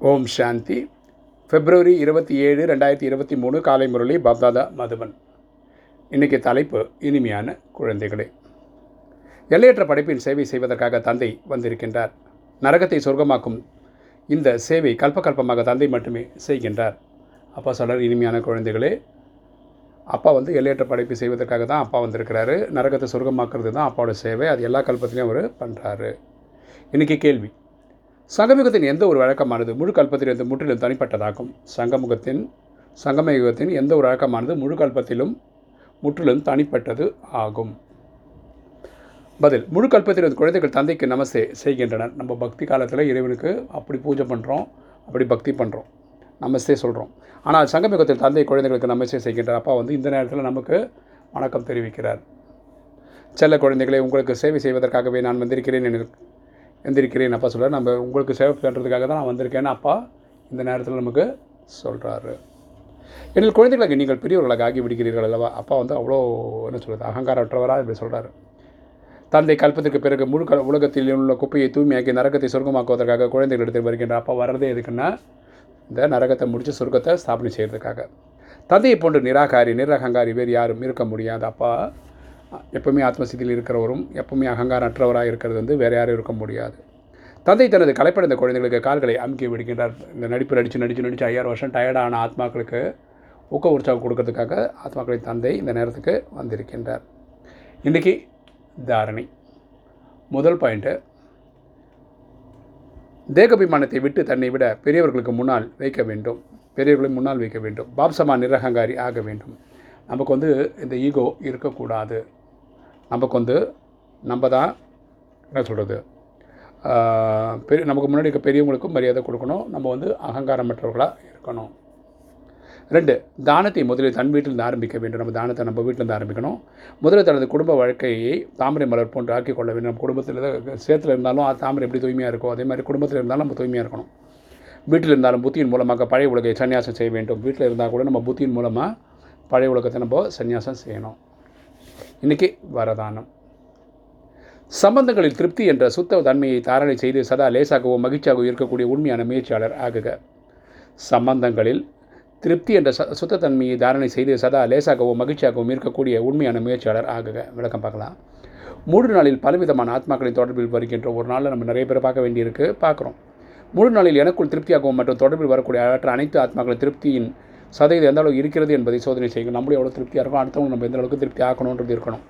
ஓம் சாந்தி. பிப்ரவரி இருபத்தி ஏழு ரெண்டாயிரத்தி இருபத்தி மூணு காலை முரளி பாப்தாதா மதுவன் இன்றைக்கு தலைப்பு இனிமையான குழந்தைகளே. எல்லையற்ற படைப்பின் சேவை செய்வதற்காக தந்தை வந்திருக்கின்றார். நரகத்தை சொர்க்கமாக்கும் இந்த சேவை கல்பகல்பமாக தந்தை மட்டுமே செய்கின்றார். அப்பா சொல்கிறார் இனிமையான குழந்தைகளே. அப்பா வந்து எல்லையற்ற படைப்பு செய்வதற்காக தான் அப்பா வந்திருக்கிறாரு. நரகத்தை சொர்க்கமாக்குறது தான் அப்பாவோட சேவை. அது எல்லா கல்பத்திலையும் அவர் பண்ணுறாரு இன்றைக்கி கேள்வி சங்கமுகத்தின் எந்த ஒரு வழக்கமானது முழு கல்பத்திலிருந்து முற்றிலும் தனிப்பட்டதாகும். சங்கமுகத்தின் சங்கமயுகத்தின் எந்த ஒரு வழக்கமானது முழு கல்பத்திலும் முற்றிலும் தனிப்பட்டது ஆகும். பதில் முழு கல்பத்திலிருந்து குழந்தைகள் தந்தைக்கு நமஸ்தே செய்கின்றனர். நம்ம பக்தி காலத்தில் இறைவனுக்கு அப்படி பூஜை பண்ணுறோம் அப்படி பக்தி பண்ணுறோம் நமஸ்தே சொல்கிறோம் ஆனால் சங்கமிகத்தில் தந்தை குழந்தைகளுக்கு நமஸ்தே செய்கின்றார் அப்பா வந்து இந்த நேரத்தில் நமக்கு வணக்கம் தெரிவிக்கிறார். செல்ல குழந்தைகளை உங்களுக்கு சேவை செய்வதற்காகவே நான் வந்திருக்கிறேன் எனக்கு எந்திரிக்கிறேன். அப்பா சொல்கிறார் நம்ம உங்களுக்கு சேவை பண்ணுறதுக்காக தான் நான் வந்திருக்கேன்னு அப்பா இந்த நேரத்தில் நமக்கு சொல்கிறாரு எங்கள் குழந்தைகளுக்கு நீங்கள் பெரியவர்களாக ஆகி விடுகிறீர்கள் அல்லவா? அப்பா வந்து அவ்வளோ என்ன சொல்கிறது அகங்காரற்றவராக இப்படி சொல்கிறாரு தந்தை கல்பத்திற்கு பிறகு முழு உலகத்தில் உள்ள குப்பையை தூய்மையாக்கி நரகத்தை சொர்க்கமாக்குவதற்காக குழந்தைகள் எடுத்து வருகின்ற அப்பா வர்றதே எதுக்குன்னா இந்த நரகத்தை முடித்து சொர்க்கத்தை ஸ்தாபனை செய்கிறதுக்காக தந்தையை போன்று நிராகாரி நிரகங்காரி வேறு யாரும் இருக்க முடியாது அப்பா. எப்பவுமே ஆத்மசித்தியில் இருக்கிறவரும் எப்பவுமே அகங்காரற்றவராக இருக்கிறது வந்து வேறு யாரும் இருக்க முடியாது. தந்தை தனது கலைப்படைந்த குழந்தைகளுக்கு கால்களை அமுக்கி விடுகின்றார். இந்த நடிப்பு நடித்து நடித்து நடித்து ஐயாயிரம் வருஷம் டயர்டான ஆத்மாக்களுக்கு ஊக்க உற்சாகம் கொடுக்கறதுக்காக ஆத்மாக்களின் தந்தை இந்த நேரத்துக்கு வந்திருக்கின்றார். இன்றைக்கி தாரணை. முதல் பாயிண்ட்டு தேகபிமானத்தை விட்டு தன்னை விட பெரியவர்களுக்கு முன்னால் வைக்க வேண்டும். பெரியவர்களை முன்னால் வைக்க வேண்டும். பாப்சமா நிரகங்காரி ஆக வேண்டும். நமக்கு வந்து இந்த ஈகோ இருக்கக்கூடாது. நமக்கு வந்து நம்ம தான் என்ன சொல்கிறது பெரிய நமக்கு முன்னாடி இருக்க பெரியவங்களுக்கும் மரியாதை கொடுக்கணும். நம்ம வந்து அகங்காரமற்றவர்களாக இருக்கணும். ரெண்டு தானத்தை முதலில் தன் வீட்டிலிருந்து ஆரம்பிக்க வேண்டும். நம்ம தானத்தை நம்ம வீட்டிலிருந்து ஆரம்பிக்கணும். முதலில் தனது குடும்ப வாழ்க்கையை தாமரை மலர் போன்று ஆக்கி கொள்ள வேண்டும். நம்ம குடும்பத்தில் சேத்தில் இருந்தாலும் தாமரை எப்படி தூய்மையாக இருக்கோ அதே மாதிரி குடும்பத்தில் இருந்தாலும் நம்ம தூய்மையாக இருக்கணும். வீட்டில் இருந்தாலும் புத்தியின் மூலமாக பழைய உலகை சன்னியாசம் செய்ய வேண்டும். வீட்டில் இருந்தால் கூட நம்ம புத்தியின் மூலமாக பழைய உலகத்தை நம்ம சன்னியாசம் செய்யணும். இன்றைக்கி வரதானம். சம்பந்தங்களில் திருப்தி என்ற சுத்த தன்மையை தாரணை செய்து சதா லேசாகவோ மகிழ்ச்சியாகவும் இருக்கக்கூடிய உண்மையான முயற்சியாளர் ஆகுக. சம்பந்தங்களில் திருப்தி என்ற ச சுத்தத்தன்மையை தாரணை செய்து சதா லேசாகவும் மகிழ்ச்சியாகவும் இருக்கக்கூடிய உண்மையான முயற்சியாளர் ஆகுக. விளக்கம் பார்க்கலாம். மூன்று நாளில் பலவிதமான ஆத்மாக்களின் தொடர்பில் வருகின்ற ஒரு நாளில் நம்ம நிறைய பேர் பார்க்க வேண்டியிருக்கு. பார்க்குறோம். முழு நாளில் எனக்குள் திருப்தியாகவும் மற்றும் தொடர்பில் வரக்கூடிய அற்ற அனைத்து ஆத்மாக்களின் திருப்தியின் சதவீதம் எந்த அளவுக்கு இருக்கிறது என்பதை சோதனை செய்யணும் நம்மளும் எவ்வளோ திருப்தியாக இருக்கும் அடுத்தவங்க நம்ம எந்த அளவுக்கு திருப்தி ஆக்கணுன்றது இருக்கணும்.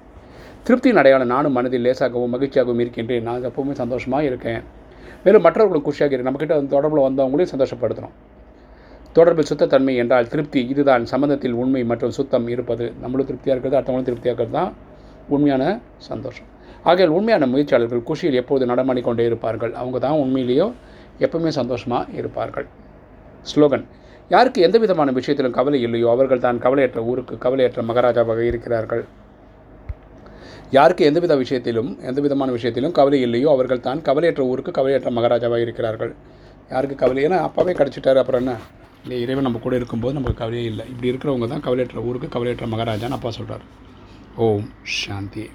திருப்தியின் அடையாளம் நானும் மனதில் லேசாகவும் மகிழ்ச்சியாகவும் இருக்கின்றேன். நான் எப்பவுமே சந்தோஷமாக இருக்கேன். மேலும் மற்றவர்களும் குஷியாக இருக்கேன் நம்மக்கிட்ட வந்து தொடர்பில் வந்தவங்களையும் சந்தோஷப்படுத்தணும். தொடர்பில் சுத்தத்தன்மை என்றால் திருப்தி இதுதான் சம்பந்தத்தில் உண்மை மற்றும் சுத்தம் இருப்பது. நம்மளும் திருப்தியாக இருக்கிறது அடுத்தவங்களும் திருப்தியாக இருக்கிறது தான் உண்மையான சந்தோஷம். ஆகையால் உண்மையான முயற்சியாளர்கள் குஷியில் எப்போது நடமாடிக்கொண்டே இருப்பார்கள்? அவங்க தான் உண்மையிலேயோ எப்பவுமே சந்தோஷமாக இருப்பார்கள். ஸ்லோகன் யாருக்கு எந்த விதமான விஷயத்திலும் கவலை இல்லையோ அவர்கள் தான் கவலையற்ற ஊருக்கு கவலையற்ற மகாராஜாவாக இருக்கிறார்கள். யாருக்கு எந்தவித விஷயத்திலும் எந்த விதமான விஷயத்திலும் கவலை இல்லையோ அவர்கள் தான் கவலையற்ற ஊருக்கு கவலையற்ற மகாராஜாவாக இருக்கிறார்கள். யாருக்கு கவலை? ஏன்னா அப்பாவே கிடச்சிட்டாரு. அப்புறம் என்ன? இல்லை இறைவன் நம்ம கூட இருக்கும்போது நமக்கு கவலையே இல்லை. இப்படி இருக்கிறவங்க தான் கவலையற்ற ஊருக்கு கவலையற்ற மகாராஜான்னு அப்பா சொல்கிறார் ஓம் சாந்தி.